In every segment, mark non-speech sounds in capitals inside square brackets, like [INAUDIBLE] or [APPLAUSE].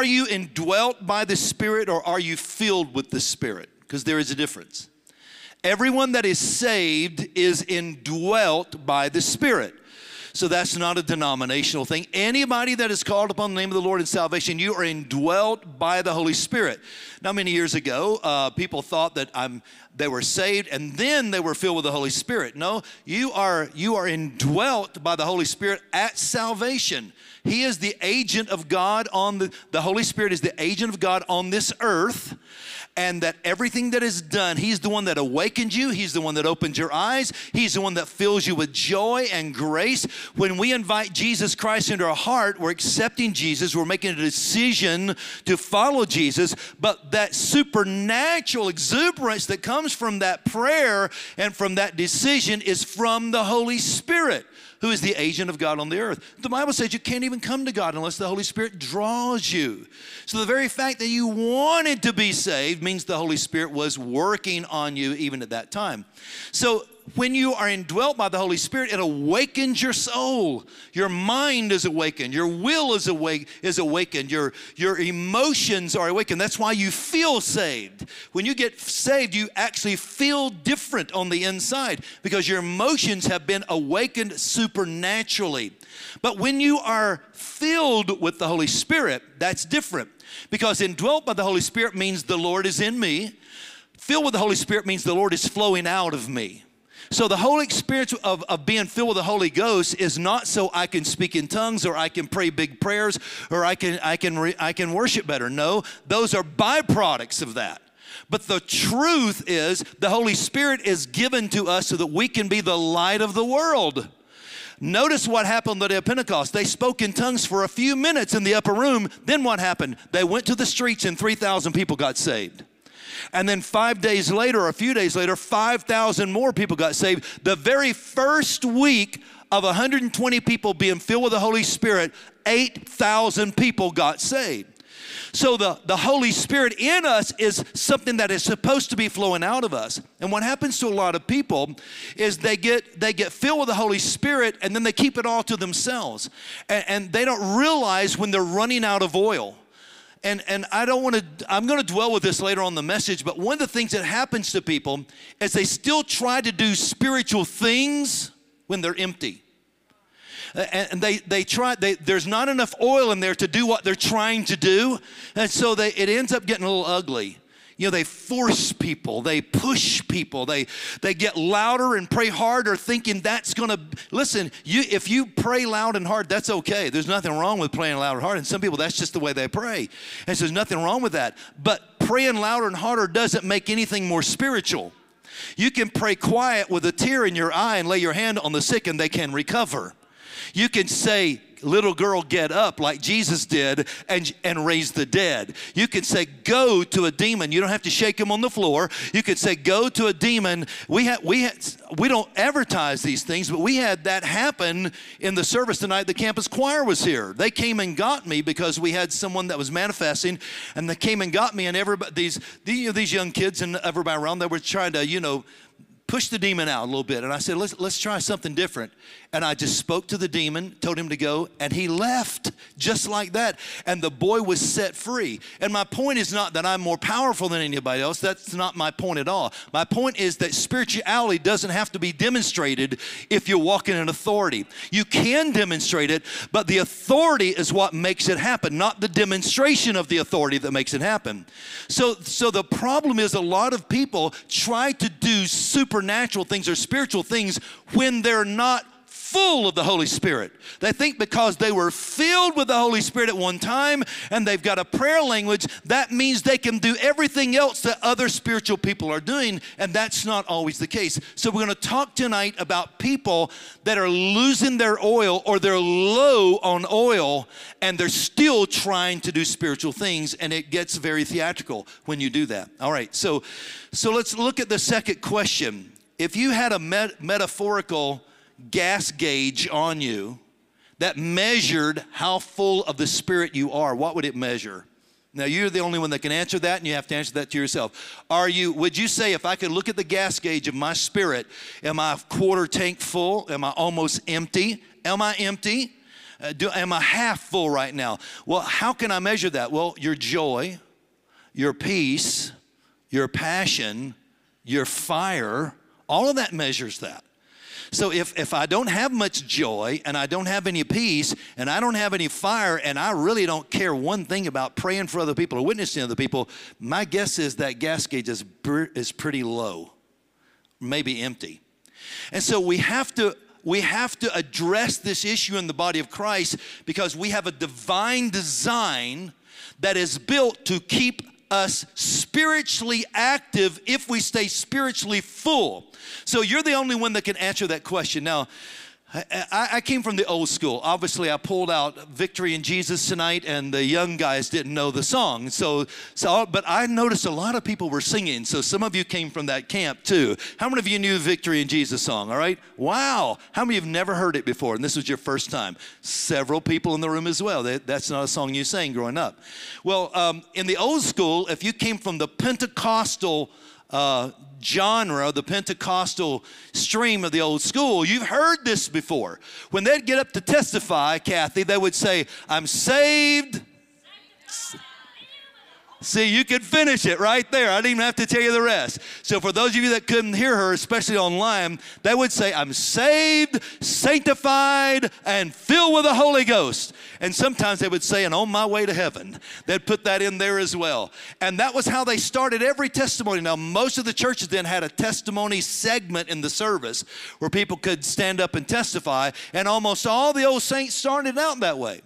Are you indwelt by the Spirit or are you filled with the Spirit? Because there is a difference. Everyone that is saved is indwelt by the Spirit. So that's not a denominational thing. Anybody that is called upon the name of the Lord in salvation, you are indwelt by the Holy Spirit. Now, many years ago, uh, people thought that I'm they were saved and then they were filled with the Holy Spirit. No, you are you are indwelt by the Holy Spirit at salvation. He is the agent of God on the the Holy Spirit is the agent of God on this earth and that everything that is done, He's the one that awakened you, He's the one that opened your eyes, He's the one that fills you with joy and grace. When we invite Jesus Christ into our heart, we're accepting Jesus, we're making a decision to follow Jesus, but that supernatural exuberance that comes from that prayer and from that decision is from the Holy Spirit who is the agent of God on the earth. The Bible says you can't even come to God unless the Holy Spirit draws you. So the very fact that you wanted to be saved means the Holy Spirit was working on you even at that time. So when you are indwelt by the Holy Spirit, it awakens your soul. Your mind is awakened. Your will is, awake, is awakened. Your, your emotions are awakened. That's why you feel saved. When you get saved, you actually feel different on the inside because your emotions have been awakened supernaturally. But when you are filled with the Holy Spirit, that's different because indwelt by the Holy Spirit means the Lord is in me. Filled with the Holy Spirit means the Lord is flowing out of me. So the whole experience of, of being filled with the Holy Ghost is not so I can speak in tongues or I can pray big prayers or I can I can re, I can worship better. No, those are byproducts of that. But the truth is the Holy Spirit is given to us so that we can be the light of the world. Notice what happened the day of Pentecost. They spoke in tongues for a few minutes in the upper room. Then what happened? They went to the streets and 3,000 people got saved. And then five days later, or a few days later, 5,000 more people got saved. The very first week of 120 people being filled with the Holy Spirit, 8,000 people got saved. So the, the Holy Spirit in us is something that is supposed to be flowing out of us. And what happens to a lot of people is they get they get filled with the Holy Spirit and then they keep it all to themselves. And, and they don't realize when they're running out of oil and and I don't want to I'm going to dwell with this later on the message, but one of the things that happens to people is they still try to do spiritual things when they're empty. And they, they try, they, there's not enough oil in there to do what they're trying to do. And so they, it ends up getting a little ugly you know they force people they push people they they get louder and pray harder thinking that's to listen you if you pray loud and hard that's okay. There's nothing wrong with praying loud and hard and some people that's just the way they pray. And so there's nothing wrong with that. But praying louder and harder doesn't make anything more spiritual. You can pray quiet with a tear in your eye and lay your hand on the sick and they can recover. You can say little girl get up like Jesus did and, and raise the dead. You can say go to a demon. You don't have to shake him on the floor. You could say go to a demon. We had we had we don't advertise these things, but we had that happen in the service tonight. The campus choir was here. They came and got me because we had someone that was manifesting, and they came and got me. And everybody these these, these young kids and everybody around they were trying to you know push the demon out a little bit. And I said, let's, let's try something different. And I just spoke to the demon, told him to go, and he left just like that. And the boy was set free. And my point is not that I'm more powerful than anybody else. That's not my point at all. My point is that spirituality doesn't have to be demonstrated if you're walking in authority. You can demonstrate it, but the authority is what makes it happen, not the demonstration of the authority that makes it happen. So, so the problem is a lot of people try to do supernatural things or spiritual things when they're not full of the Holy Spirit. They think because they were filled with the Holy Spirit at one time and they've got a prayer language, that means they can do everything else that other spiritual people are doing, and that's not always the case. So, we're going to talk tonight about people that are losing their oil or they're low on oil and they're still trying to do spiritual things, and it gets very theatrical when you do that. All right, so, so let's look at the second question. If you had a met- metaphorical gas gauge on you that measured how full of the Spirit you are, what would it measure? Now you're the only one that can answer that, and you have to answer that to yourself. Are you, would you say, if I could look at the gas gauge of my spirit, am I quarter tank full? Am I almost empty? Am I empty? Uh, do, am I half full right now? Well, how can I measure that? Well, your joy, your peace, your passion, your fire, all of that measures that. So if, if I don't have much joy and I don't have any peace and I don't have any fire and I really don't care one thing about praying for other people or witnessing other people, my guess is that gas gauge is, is pretty low, maybe empty. And so we have to we have to address this issue in the body of Christ because we have a divine design that is built to keep us spiritually active if we stay spiritually full. So you're the only one that can answer that question. Now, I, I, came from the old school. Obviously, I pulled out "Victory in Jesus" tonight, and the young guys didn't know the song. So, so, but I noticed a lot of people were singing. So, some of you came from that camp too. How many of you knew the "Victory in Jesus" song? All right, wow. How many have never heard it before, and this was your first time? Several people in the room as well. that's not a song you sang growing up. Well, um, in the old school, if you came from the Pentecostal uh, genre, the Pentecostal stream of the old school, you've heard this before. When they'd get up to testify, Kathy, they would say, I'm saved. See, you could finish it right there. I didn't even have to tell you the rest. So, for those of you that couldn't hear her, especially online, they would say, I'm saved, sanctified, and filled with the Holy Ghost. And sometimes they would say, and on my way to heaven. They'd put that in there as well. And that was how they started every testimony. Now, most of the churches then had a testimony segment in the service where people could stand up and testify. And almost all the old saints started out that way.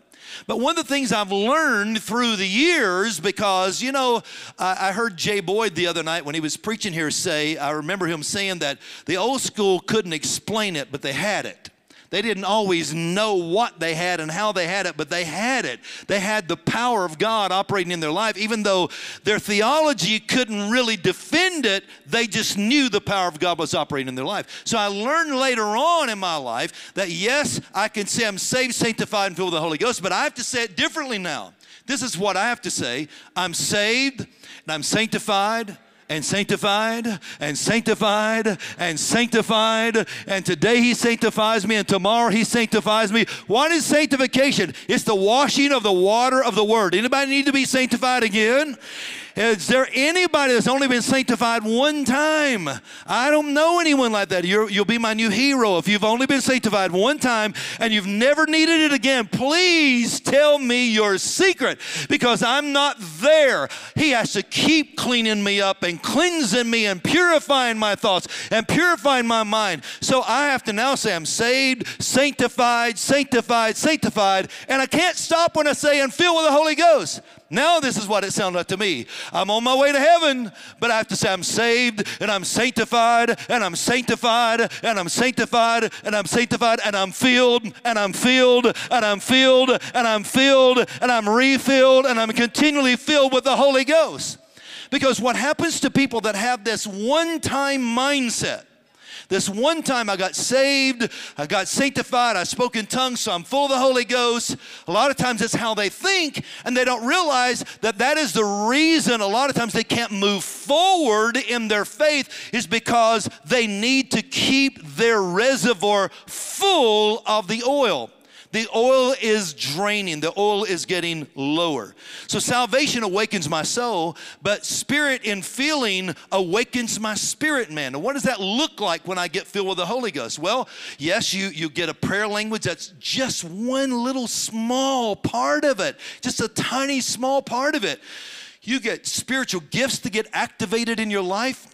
But one of the things I've learned through the years, because, you know, I, I, heard Jay Boyd the other night when he was preaching here say, I remember him saying that the old school couldn't explain it, but they had it. They didn't always know what they had and how they had it, but they had it. They had the power of God operating in their life. Even though their theology couldn't really defend it, they just knew the power of God was operating in their life. So I learned later on in my life that yes, I can say I'm saved, sanctified, and filled with the Holy Ghost, but I have to say it differently now. This is what I have to say I'm saved and I'm sanctified and sanctified and sanctified and sanctified. And today he sanctifies me, and tomorrow he sanctifies me. What is sanctification? It's the washing of the water of the word. Anybody need to be sanctified again? Is there anybody that's only been sanctified one time? I don't know anyone like that. you will be my new hero. If you've only been sanctified one time and you've never needed it again, please tell me your secret because I'm not there. He has to keep cleaning me up and cleansing me and purifying my thoughts and purifying my mind. So I have to now say I'm saved, sanctified, sanctified, sanctified, and I can't stop when I say I'm filled with the Holy Ghost. Now, this is what it sounds like to me. I'm on my way to heaven, but I have to say I'm saved and I'm sanctified and I'm sanctified and I'm sanctified and I'm sanctified and I'm filled and I'm filled and I'm filled and I'm filled and I'm refilled and I'm continually filled with the Holy Ghost. Because what happens to people that have this one time mindset, this one time I got saved, I got sanctified, I spoke in tongues, so I'm full of the Holy Ghost. A lot of times it's how they think, and they don't realize that that is the reason a lot of times they can't move forward in their faith, is because they need to keep their reservoir full of the oil. The oil is draining, the oil is getting lower. So salvation awakens my soul, but spirit in feeling awakens my spirit man. What does that look like when I get filled with the Holy Ghost? Well, yes, you, you get a prayer language that's just one little small part of it, just a tiny small part of it. You get spiritual gifts to get activated in your life.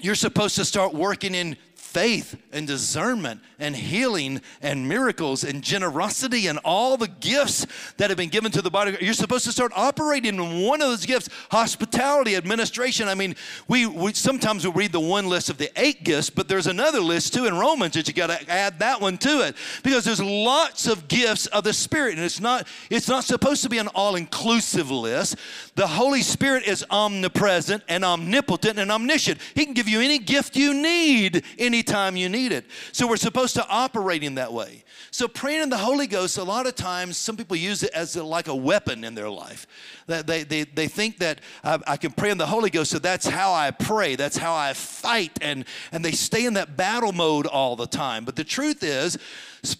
You're supposed to start working in faith and discernment and healing and miracles and generosity and all the gifts that have been given to the body. You're supposed to start operating in one of those gifts hospitality, administration. I mean, we, we sometimes we read the one list of the eight gifts, but there's another list too in Romans that you got to add that one to it because there's lots of gifts of the Spirit, and it's not it's not supposed to be an all-inclusive list. The Holy Spirit is omnipresent and omnipotent and omniscient. He can give you any gift you need any anytime you need it. So we're supposed to operate in that way. So praying in the Holy Ghost, a lot of times, some people use it as a, like a weapon in their life. That they, they, they think that I, I can pray in the Holy Ghost, so that's how I pray, that's how I fight, and, and they stay in that battle mode all the time. But the truth is,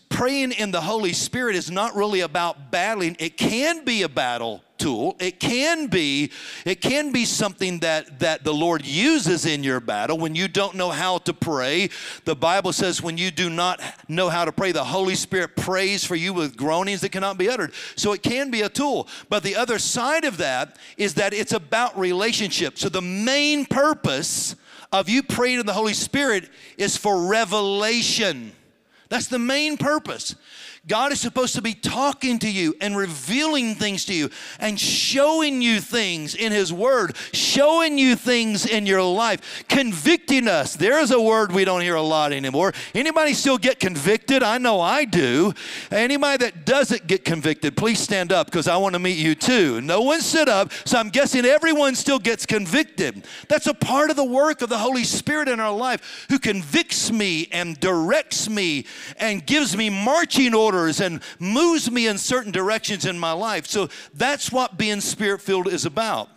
praying in the Holy Spirit is not really about battling. It can be a battle tool. It can be it can be something that that the Lord uses in your battle when you don't know how to pray. The Bible says when you do not know how to pray, the Holy Spirit prays for you with groanings that cannot be uttered. So it can be a tool. But the other side of that is that it's about relationship. So the main purpose of you praying in the Holy Spirit is for revelation. That's the main purpose. God is supposed to be talking to you and revealing things to you and showing you things in His Word, showing you things in your life, convicting us. There's a word we don't hear a lot anymore. Anybody still get convicted? I know I do. Anybody that doesn't get convicted, please stand up because I want to meet you too. No one stood up, so I'm guessing everyone still gets convicted. That's a part of the work of the Holy Spirit in our life who convicts me and directs me and gives me marching orders and moves me in certain directions in my life. So that's what being spirit filled is about.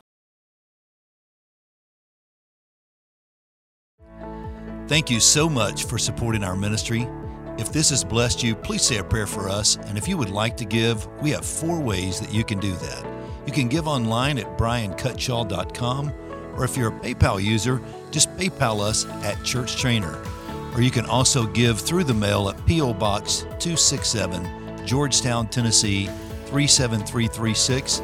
Thank you so much for supporting our ministry. If this has blessed you, please say a prayer for us. And if you would like to give, we have four ways that you can do that. You can give online at bryancutshall.com, or if you're a PayPal user, just PayPal us at Church Trainer or you can also give through the mail at P.O. Box 267, Georgetown, Tennessee 37336.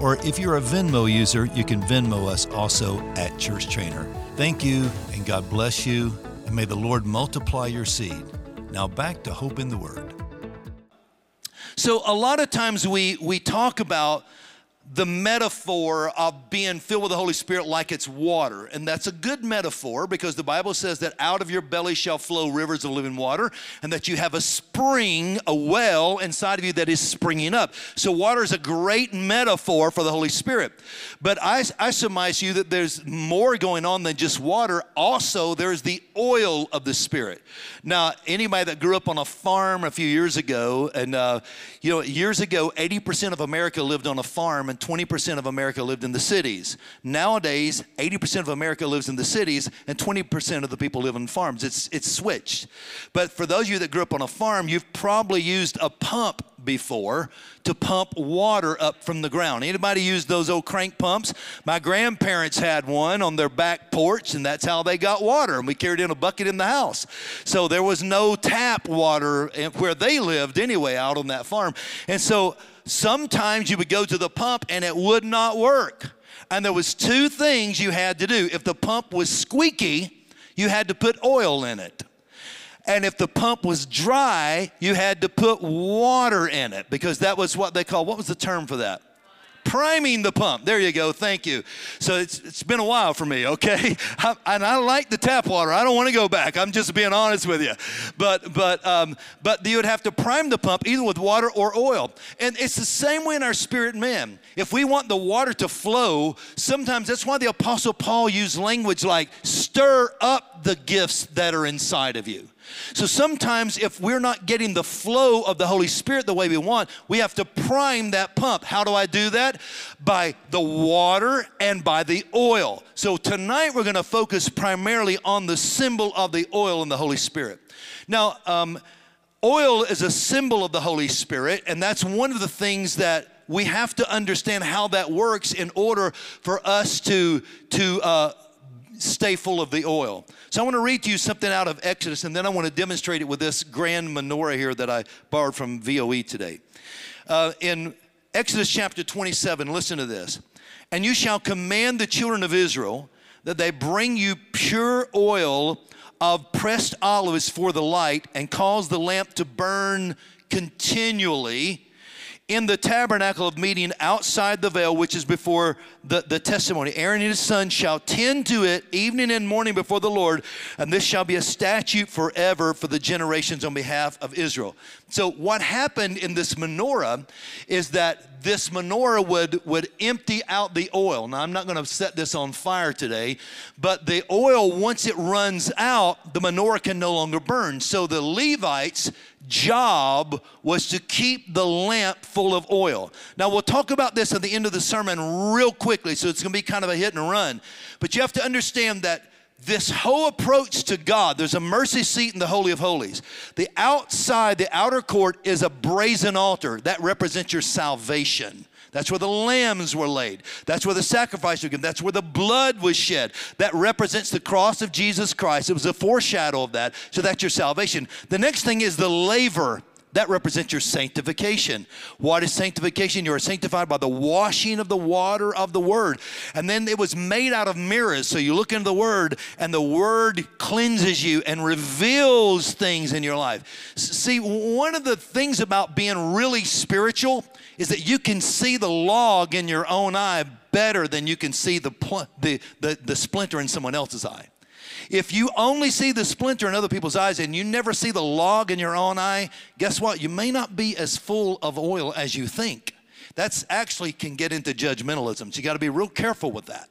Or if you're a Venmo user, you can Venmo us also at Church Trainer. Thank you, and God bless you, and may the Lord multiply your seed. Now back to Hope in the Word. So, a lot of times we, we talk about the metaphor of being filled with the Holy Spirit like it's water. And that's a good metaphor because the Bible says that out of your belly shall flow rivers of living water, and that you have a spring, a well inside of you that is springing up. So, water is a great metaphor for the Holy Spirit. But I, I surmise to you that there's more going on than just water. Also, there's the oil of the Spirit. Now, anybody that grew up on a farm a few years ago, and uh, you know, years ago, 80% of America lived on a farm, 20% of America lived in the cities. Nowadays, 80% of America lives in the cities, and 20% of the people live on farms. It's, it's switched. But for those of you that grew up on a farm, you've probably used a pump before to pump water up from the ground. Anybody use those old crank pumps? My grandparents had one on their back porch, and that's how they got water. And we carried in a bucket in the house. So there was no tap water eh, where they lived anyway, out on that farm. And so sometimes you would go to the pump and it would not work. And there was two things you had to do. If the pump was squeaky, you had to put oil in it. And if the pump was dry, you had to put water in it because that was what they call, what was the term for that? Priming the pump. There you go. Thank you. So it's, it's been a while for me, okay? [LAUGHS] I, and I like the tap water. I don't want to go back. I'm just being honest with you. But but um, but you would have to prime the pump either with water or oil. And it's the same way in our spirit man. If we want the water to flow, sometimes that's why the apostle Paul used language like stir up the gifts that are inside of you. So sometimes, if we're not getting the flow of the Holy Spirit the way we want, we have to prime that pump. How do I do that? By the water and by the oil. So tonight, we're going to focus primarily on the symbol of the oil and the Holy Spirit. Now, um, oil is a symbol of the Holy Spirit, and that's one of the things that we have to understand how that works in order for us to to uh, stay full of the oil. So I want to read to you something out of Exodus, and then I want to demonstrate it with this grand menorah here that I borrowed from VOE today. Uh, in Exodus chapter 27, listen to this. And you shall command the children of Israel that they bring you pure oil of pressed olives for the light, and cause the lamp to burn continually in the tabernacle of meeting outside the veil, which is before the, the testimony. Aaron and his son shall tend to it evening and morning before the Lord, and this shall be a statute forever for the generations on behalf of Israel. So, what happened in this menorah is that this menorah would, would empty out the oil. Now, I'm not going to set this on fire today, but the oil, once it runs out, the menorah can no longer burn. So, the Levites job was to keep the lamp full of oil. Now, we'll talk about this at the end of the sermon real quickly, so it's going to be kind of a hit and run. But you have to understand that this whole approach to God, there's a mercy seat in the Holy of Holies. The outside, the outer court is a brazen altar that represents your salvation. That's where the lambs were laid. That's where the sacrifice was given. That's where the blood was shed. That represents the cross of Jesus Christ. It was a foreshadow of that. So that's your salvation. The next thing is the laver. That represents your sanctification. What is sanctification? You are sanctified by the washing of the water of the Word. And then it was made out of mirrors. So you look into the Word, and the Word cleanses you and reveals things in your life. See, one of the things about being really spiritual is that you can see the log in your own eye better than you can see the, the, the, the splinter in someone else's eye. If you only see the splinter in other people's eyes and you never see the log in your own eye, guess what? You may not be as full of oil as you think. That's actually can get into judgmentalism. So you got to be real careful with that.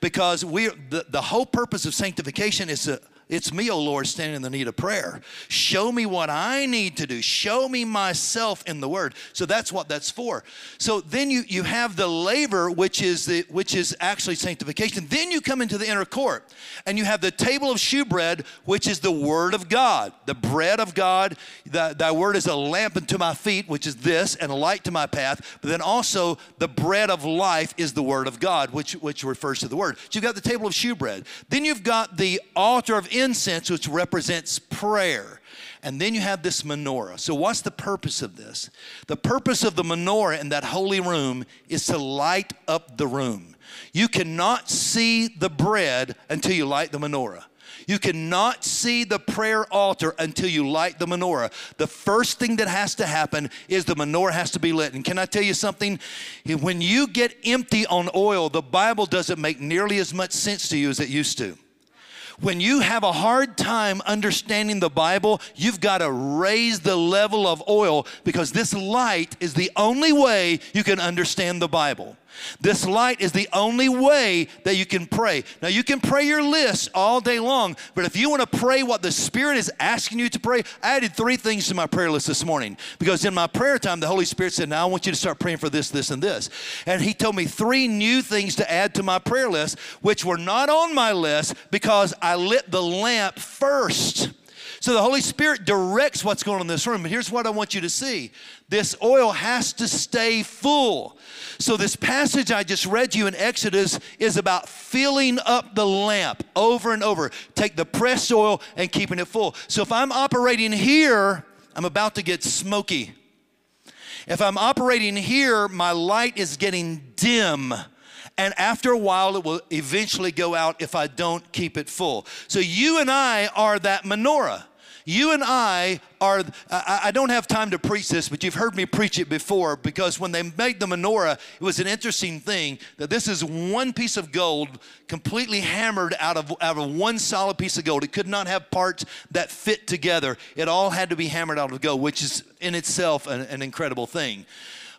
Because we the, the whole purpose of sanctification is to it's me, O oh Lord, standing in the need of prayer. Show me what I need to do. Show me myself in the Word. So that's what that's for. So then you, you have the laver, which is the which is actually sanctification. Then you come into the inner court, and you have the table of shewbread, which is the Word of God, the bread of God. Thy Word is a lamp unto my feet, which is this, and a light to my path. But then also the bread of life is the Word of God, which which refers to the Word. So you've got the table of shewbread. Then you've got the altar of incense, which represents prayer. And then you have this menorah. So, what's the purpose of this? The purpose of the menorah in that holy room is to light up the room. You cannot see the bread until you light the menorah. You cannot see the prayer altar until you light the menorah. The first thing that has to happen is the menorah has to be lit. And can I tell you something? When you get empty on oil, the Bible doesn't make nearly as much sense to you as it used to. When you have a hard time understanding the Bible, you've got to raise the level of oil because this light is the only way you can understand the Bible. This light is the only way that you can pray. Now, you can pray your list all day long, but if you want to pray what the Spirit is asking you to pray, I added three things to my prayer list this morning because in my prayer time, the Holy Spirit said, Now I want you to start praying for this, this, and this. And He told me three new things to add to my prayer list, which were not on my list because I lit the lamp first. So the Holy Spirit directs what's going on in this room. But here's what I want you to see this oil has to stay full. So, this passage I just read you in Exodus is about filling up the lamp over and over. Take the pressed oil and keeping it full. So, if I'm operating here, I'm about to get smoky. If I'm operating here, my light is getting dim. And after a while, it will eventually go out if I don't keep it full. So, you and I are that menorah. You and I are, I, don't have time to preach this, but you've heard me preach it before because when they made the menorah, it was an interesting thing that this is one piece of gold completely hammered out of, out of one solid piece of gold. It could not have parts that fit together. It all had to be hammered out of gold, which is in itself an, an incredible thing.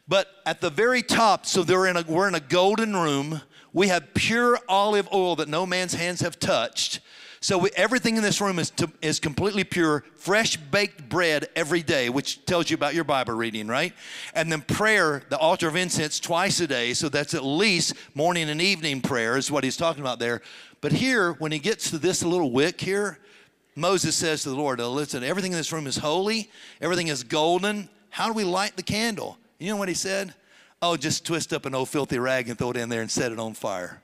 But at the very top, so they're in a, we're in a golden room. We have pure olive oil that no man's hands have touched. So we, everything in this room is, to, is completely pure, fresh baked bread every day, which tells you about your Bible reading, right? And then prayer, the altar of incense, twice a day. So that's at least morning and evening prayer, is what he's talking about there. But here, when he gets to this little wick here, Moses says to the Lord, Listen, everything in this room is holy, everything is golden. How do we light the candle? You know what he said? Oh, just twist up an old filthy rag and throw it in there and set it on fire.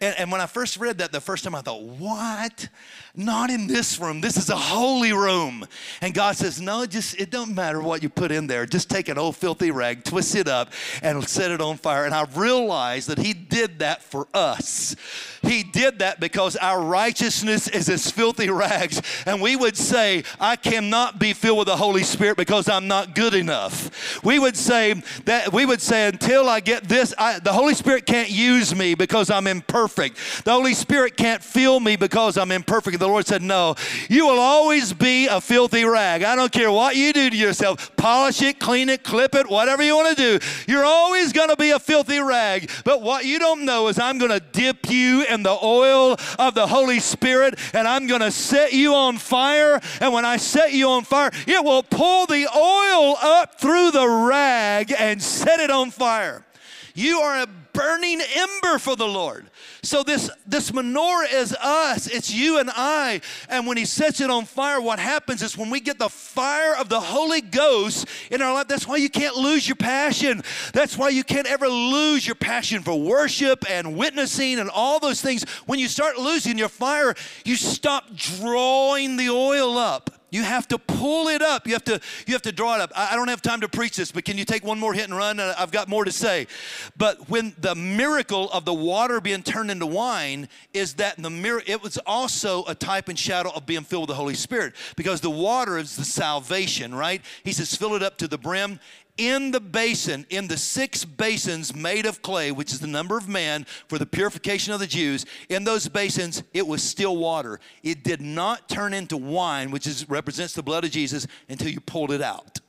And, and when I first read that the first time, I thought, what? Not in this room. This is a holy room. And God says, no, just it don't matter what you put in there. Just take an old filthy rag, twist it up, and set it on fire. And I realized that He did that for us. He did that because our righteousness is as filthy rags. And we would say, I cannot be filled with the Holy Spirit because I'm not good enough. We would say that we would say, until I get this, I, the Holy Spirit can't use me because I'm imperfect. The Holy Spirit can't fill me because I'm imperfect the Lord said, No, you will always be a filthy rag. I don't care what you do to yourself. Polish it, clean it, clip it, whatever you want to do. You're always going to be a filthy rag. But what you don't know is I'm going to dip you in the oil of the Holy Spirit and I'm going to set you on fire. And when I set you on fire, it will pull the oil up through the rag and set it on fire. You are a burning ember for the Lord. So this this menorah is us. It's you and I. And when he sets it on fire, what happens is when we get the fire of the Holy Ghost in our life, that's why you can't lose your passion. That's why you can't ever lose your passion for worship and witnessing and all those things. When you start losing your fire, you stop drawing the oil up. You have to pull it up. You have to you have to draw it up. I, I don't have time to preach this, but can you take one more hit and run? Uh, I've got more to say. But when the miracle of the water being turned into wine is that the mirror it was also a type and shadow of being filled with the Holy Spirit because the water is the salvation, right? He says fill it up to the brim in the basin, in the six basins made of clay, which is the number of man for the purification of the Jews, in those basins, it was still water. It did not turn into wine, which is, represents the blood of Jesus, until you pulled it out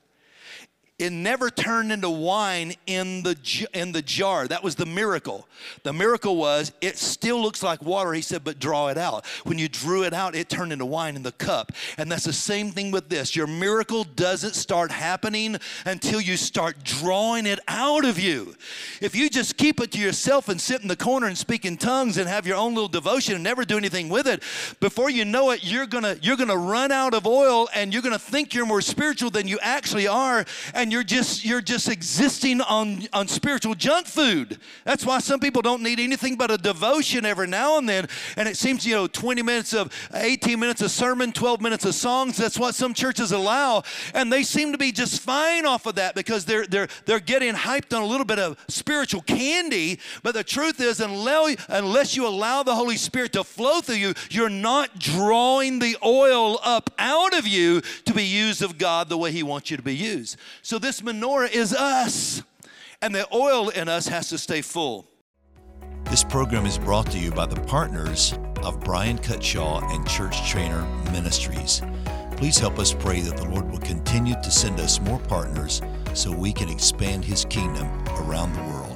it never turned into wine in the in the jar. That was the miracle. The miracle was it still looks like water. He said but draw it out. When you drew it out it turned into wine in the cup. And that's the same thing with this. Your miracle doesn't start happening until you start drawing it out of you. If you just keep it to yourself and sit in the corner and speak in tongues and have your own little devotion and never do anything with it before you know it you're gonna you're gonna run out of oil and you're gonna think you're more spiritual than you actually are and you're just you're just existing on on spiritual junk food. That's why some people don't need anything but a devotion every now and then. And it seems you know 20 minutes of 18 minutes of sermon, 12 minutes of songs. That's what some churches allow, and they seem to be just fine off of that because they're they're they're getting hyped on a little bit of spiritual candy. But the truth is, unless unless you allow the Holy Spirit to flow through you, you're not drawing the oil up out of you to be used of God the way He wants you to be used. So so this menorah is us, and the oil in us has to stay full. This program is brought to you by the partners of Bryan Cutshall and Church Trainer Ministries. Please help us pray that the Lord will continue to send us more partners so we can expand His kingdom around the world.